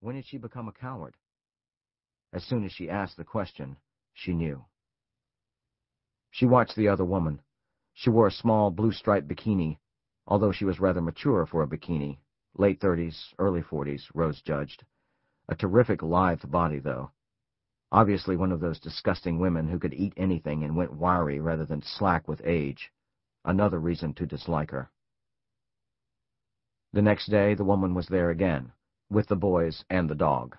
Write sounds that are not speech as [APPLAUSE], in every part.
When had she become a coward? As soon as she asked the question, she knew. She watched the other woman. She wore a small blue-striped bikini, although she was rather mature for a bikini, late thirties, early forties, Rose judged. A terrific lithe body, though. Obviously one of those disgusting women who could eat anything and went wiry rather than slack with age. Another reason to dislike her. The next day, the woman was there again, with the boys and the dog.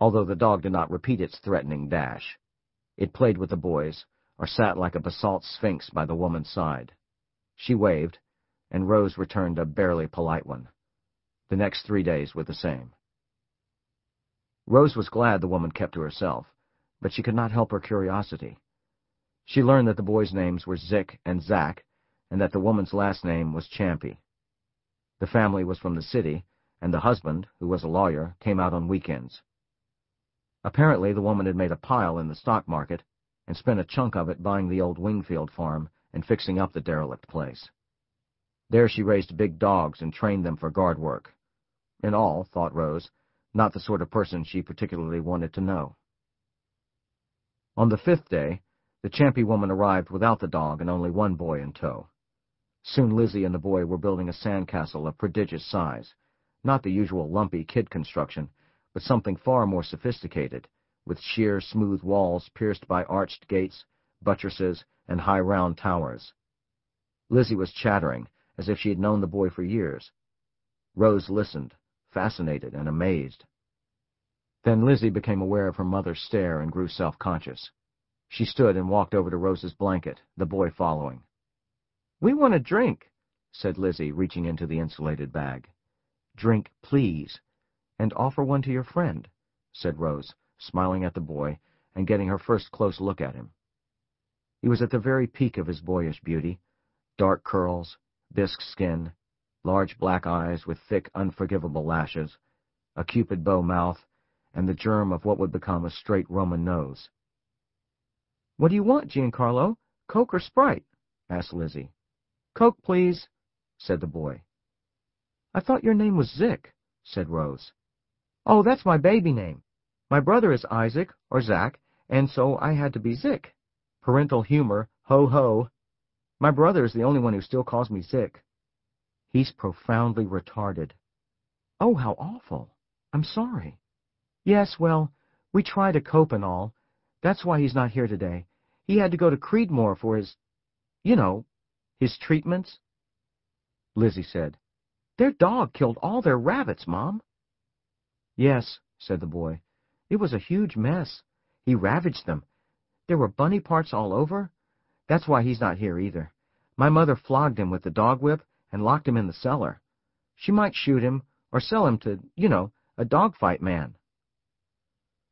Although the dog did not repeat its threatening dash. It played with the boys, or sat like a basalt sphinx by the woman's side. She waved, and Rose returned a barely polite one. The next three days were the same. Rose was glad the woman kept to herself, but she could not help her curiosity. She learned that the boys' names were Zick and Zack, and that the woman's last name was Ciampi. The family was from the city, and the husband, who was a lawyer, came out on weekends. Apparently the woman had made a pile in the stock market and spent a chunk of it buying the old Wingfield farm and fixing up the derelict place. There she raised big dogs and trained them for guard work. In all, thought Rose, not the sort of person she particularly wanted to know. On the fifth day, the Ciampi woman arrived without the dog and only one boy in tow. Soon Lizzie and the boy were building a sandcastle of prodigious size, not the usual lumpy kid construction, but something far more sophisticated, with sheer, smooth walls pierced by arched gates, buttresses, and high round towers. Lizzie was chattering, as if she had known the boy for years. Rose listened, fascinated and amazed. Then Lizzie became aware of her mother's stare and grew self-conscious. She stood and walked over to Rose's blanket, the boy following. We want a drink, said Lizzie, reaching into the insulated bag. Drink, please, and offer one to your friend, said Rose, smiling at the boy and getting her first close look at him. He was at the very peak of his boyish beauty, dark curls, bisque skin, large black eyes with thick, unforgivable lashes, a cupid bow mouth, and the germ of what would become a straight Roman nose. What do you want, Giancarlo? Coke or Sprite? asked Lizzie. Coke, please, said the boy. I thought your name was Zick, said Rose. Oh, that's my baby name. My brother is Isaac, or Zack, and so I had to be Zick. Parental humor, ho ho. My brother is the only one who still calls me Zick. He's profoundly retarded. Oh, how awful. I'm sorry. Yes, well, we try to cope and all. That's why he's not here today. He had to go to Creedmoor for his, you know, his treatments. Lizzie said, Their dog killed all their rabbits, Mom. Yes, said the boy. It was a huge mess. He ravaged them. There were bunny parts all over. That's why he's not here either. My mother flogged him with the dog whip and locked him in the cellar. She might shoot him or sell him to, you know, a dogfight man.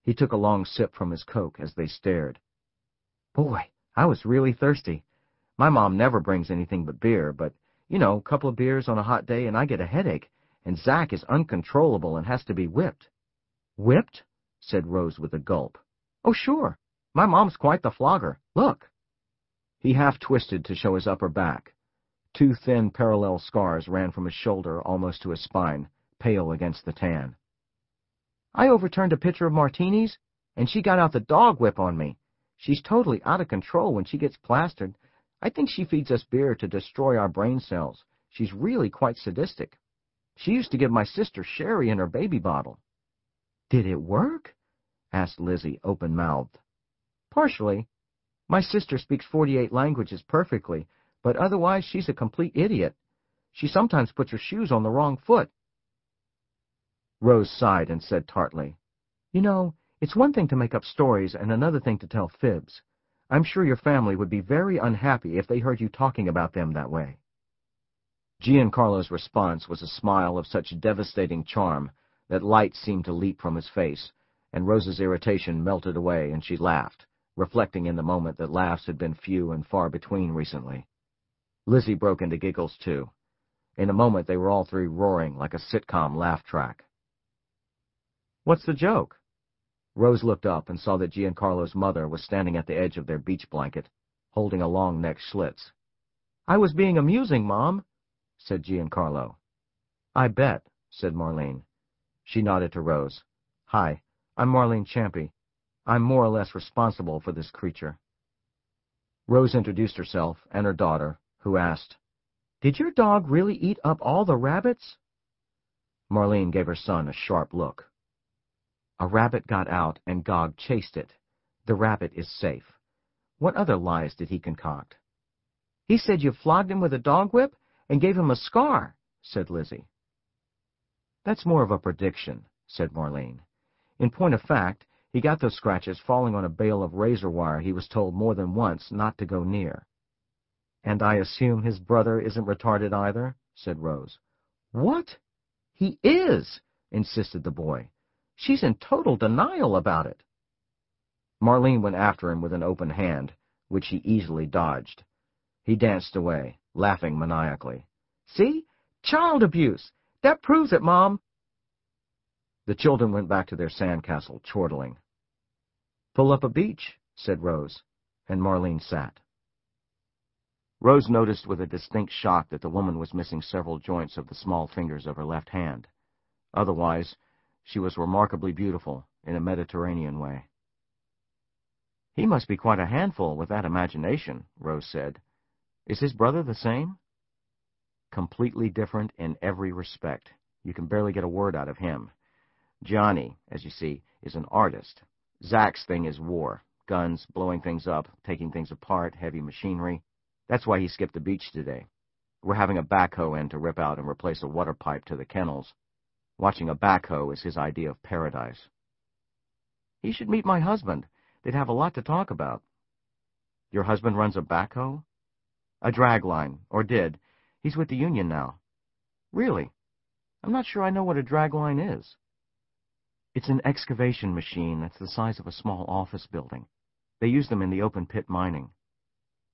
He took a long sip from his Coke as they stared. Boy, I was really thirsty. My mom never brings anything but beer, but, you know, a couple of beers on a hot day and I get a headache, and Zack is uncontrollable and has to be whipped. Whipped? said Rose with a gulp. Oh, sure. My mom's quite the flogger. Look. He half twisted to show his upper back. Two thin parallel scars ran from his shoulder almost to his spine, pale against the tan. I overturned a pitcher of martinis, and she got out the dog whip on me. She's totally out of control when she gets plastered. I think she feeds us beer to destroy our brain cells. She's really quite sadistic. She used to give my sister sherry in her baby bottle. Did it work? asked Lizzie, open-mouthed. Partially. My sister speaks forty-eight languages perfectly, but otherwise she's a complete idiot. She sometimes puts her shoes on the wrong foot. Rose sighed and said tartly, You know, it's one thing to make up stories and another thing to tell fibs. I'm sure your family would be very unhappy if they heard you talking about them that way. Giancarlo's response was a smile of such devastating charm that light seemed to leap from his face, and Rose's irritation melted away and she laughed, reflecting in the moment that laughs had been few and far between recently. Lizzie broke into giggles too. In a moment they were all three roaring like a sitcom laugh track. What's the joke? Rose looked up and saw that Giancarlo's mother was standing at the edge of their beach blanket, holding a long neck Schlitz. I was being amusing, Mom, said Giancarlo. I bet, said Marlene. She nodded to Rose. Hi, I'm Marlene Ciampi. I'm more or less responsible for this creature. Rose introduced herself and her daughter, who asked, Did your dog really eat up all the rabbits? Marlene gave her son a sharp look. A rabbit got out and Gog chased it. The rabbit is safe. What other lies did he concoct? He said you flogged him with a dog whip and gave him a scar, said Lizzie. That's more of a prediction, said Marlene. In point of fact, he got those scratches falling on a bale of razor wire he was told more than once not to go near. And I assume his brother isn't retarded either, said Rose. What? He is, insisted the boy. She's in total denial about it. Marlene went after him with an open hand, which he easily dodged. He danced away, laughing maniacally. See? Child abuse! That proves it, Mom! The children went back to their sandcastle, chortling. Pull up a beach, said Rose, and Marlene sat. Rose noticed with a distinct shock that the woman was missing several joints of the small fingers of her left hand. Otherwise, she was remarkably beautiful in a Mediterranean way. He must be quite a handful with that imagination, Rose said. Is his brother the same? Completely different in every respect. You can barely get a word out of him. Johnny, as you see, is an artist. Zach's thing is war. Guns, blowing things up, taking things apart, heavy machinery. That's why he skipped the beach today. We're having a backhoe in to rip out and replace a water pipe to the kennels. Watching a backhoe is his idea of paradise. He should meet my husband. They'd have a lot to talk about. Your husband runs a backhoe? A drag line, or did. He's with the union now. Really? I'm not sure I know what a drag line is. It's an excavation machine that's the size of a small office building. They use them in the open pit mining.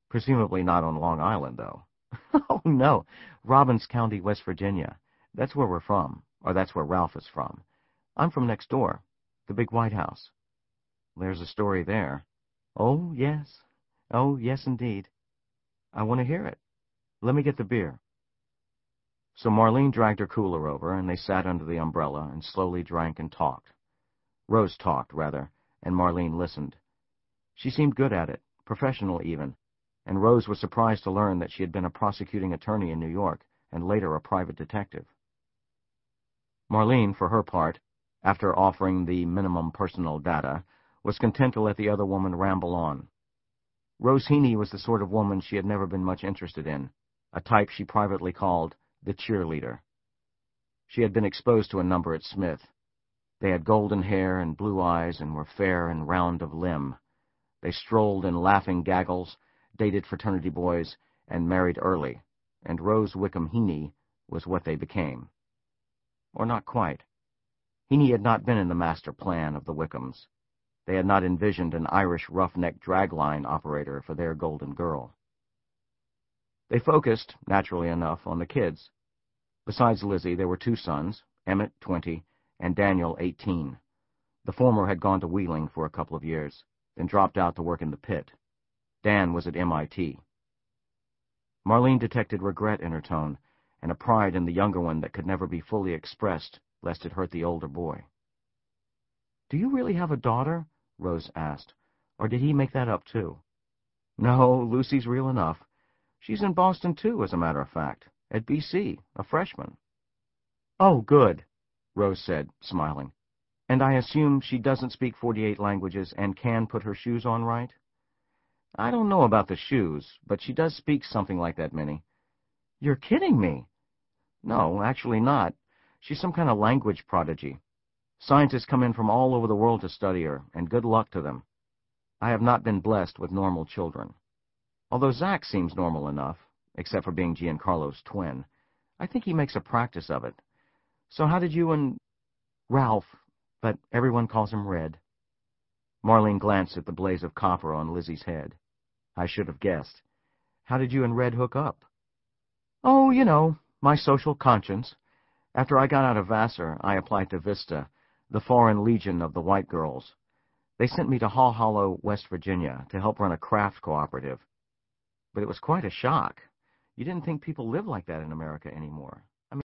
Presumably not on Long Island, though. [LAUGHS] oh, no. Robbins County, West Virginia. That's where we're from, or that's where Ralph is from. I'm from next door, the big White House. There's a story there. Oh, yes. Oh, yes, indeed. I want to hear it. Let me get the beer. So Marlene dragged her cooler over, and they sat under the umbrella and slowly drank and talked. Rose talked, rather, and Marlene listened. She seemed good at it, professional even, and Rose was surprised to learn that she had been a prosecuting attorney in New York and later a private detective. Marlene, for her part, after offering the minimum personal data, was content to let the other woman ramble on. Rose Heeney was the sort of woman she had never been much interested in, a type she privately called the cheerleader. She had been exposed to a number at Smith. They had golden hair and blue eyes and were fair and round of limb. They strolled in laughing gaggles, dated fraternity boys, and married early, and Rose Wickham Heeney was what they became. Or not quite. Heeney had not been in the master plan of the Wickhams. They had not envisioned an Irish roughneck dragline operator for their golden girl. They focused, naturally enough, on the kids. Besides Lizzie, there were two sons, Emmett, 20, and Daniel, 18. The former had gone to Wheeling for a couple of years, then dropped out to work in the pit. Dan was at MIT. Marlene detected regret in her tone, and a pride in the younger one that could never be fully expressed, lest it hurt the older boy. Do you really have a daughter? Rose asked. Or did he make that up, too? No, Lucy's real enough. She's in Boston, too, as a matter of fact, at BC, a freshman. Oh, good, Rose said, smiling. And I assume she doesn't speak 48 languages and can put her shoes on right? I don't know about the shoes, but she does speak something like that, Minnie. You're kidding me. No, actually not. She's some kind of language prodigy. Scientists come in from all over the world to study her, and good luck to them. I have not been blessed with normal children. Although Zach seems normal enough, except for being Giancarlo's twin, I think he makes a practice of it. So how did you and... Ralph, but everyone calls him Red. Marlene glanced at the blaze of copper on Lizzie's head. I should have guessed. How did you and Red hook up? Oh, you know, my social conscience. After I got out of Vassar, I applied to Vista, the foreign legion of the white girls. They sent me to Haw Hollow, West Virginia, to help run a craft cooperative. But it was quite a shock. You didn't think people lived like that in America anymore.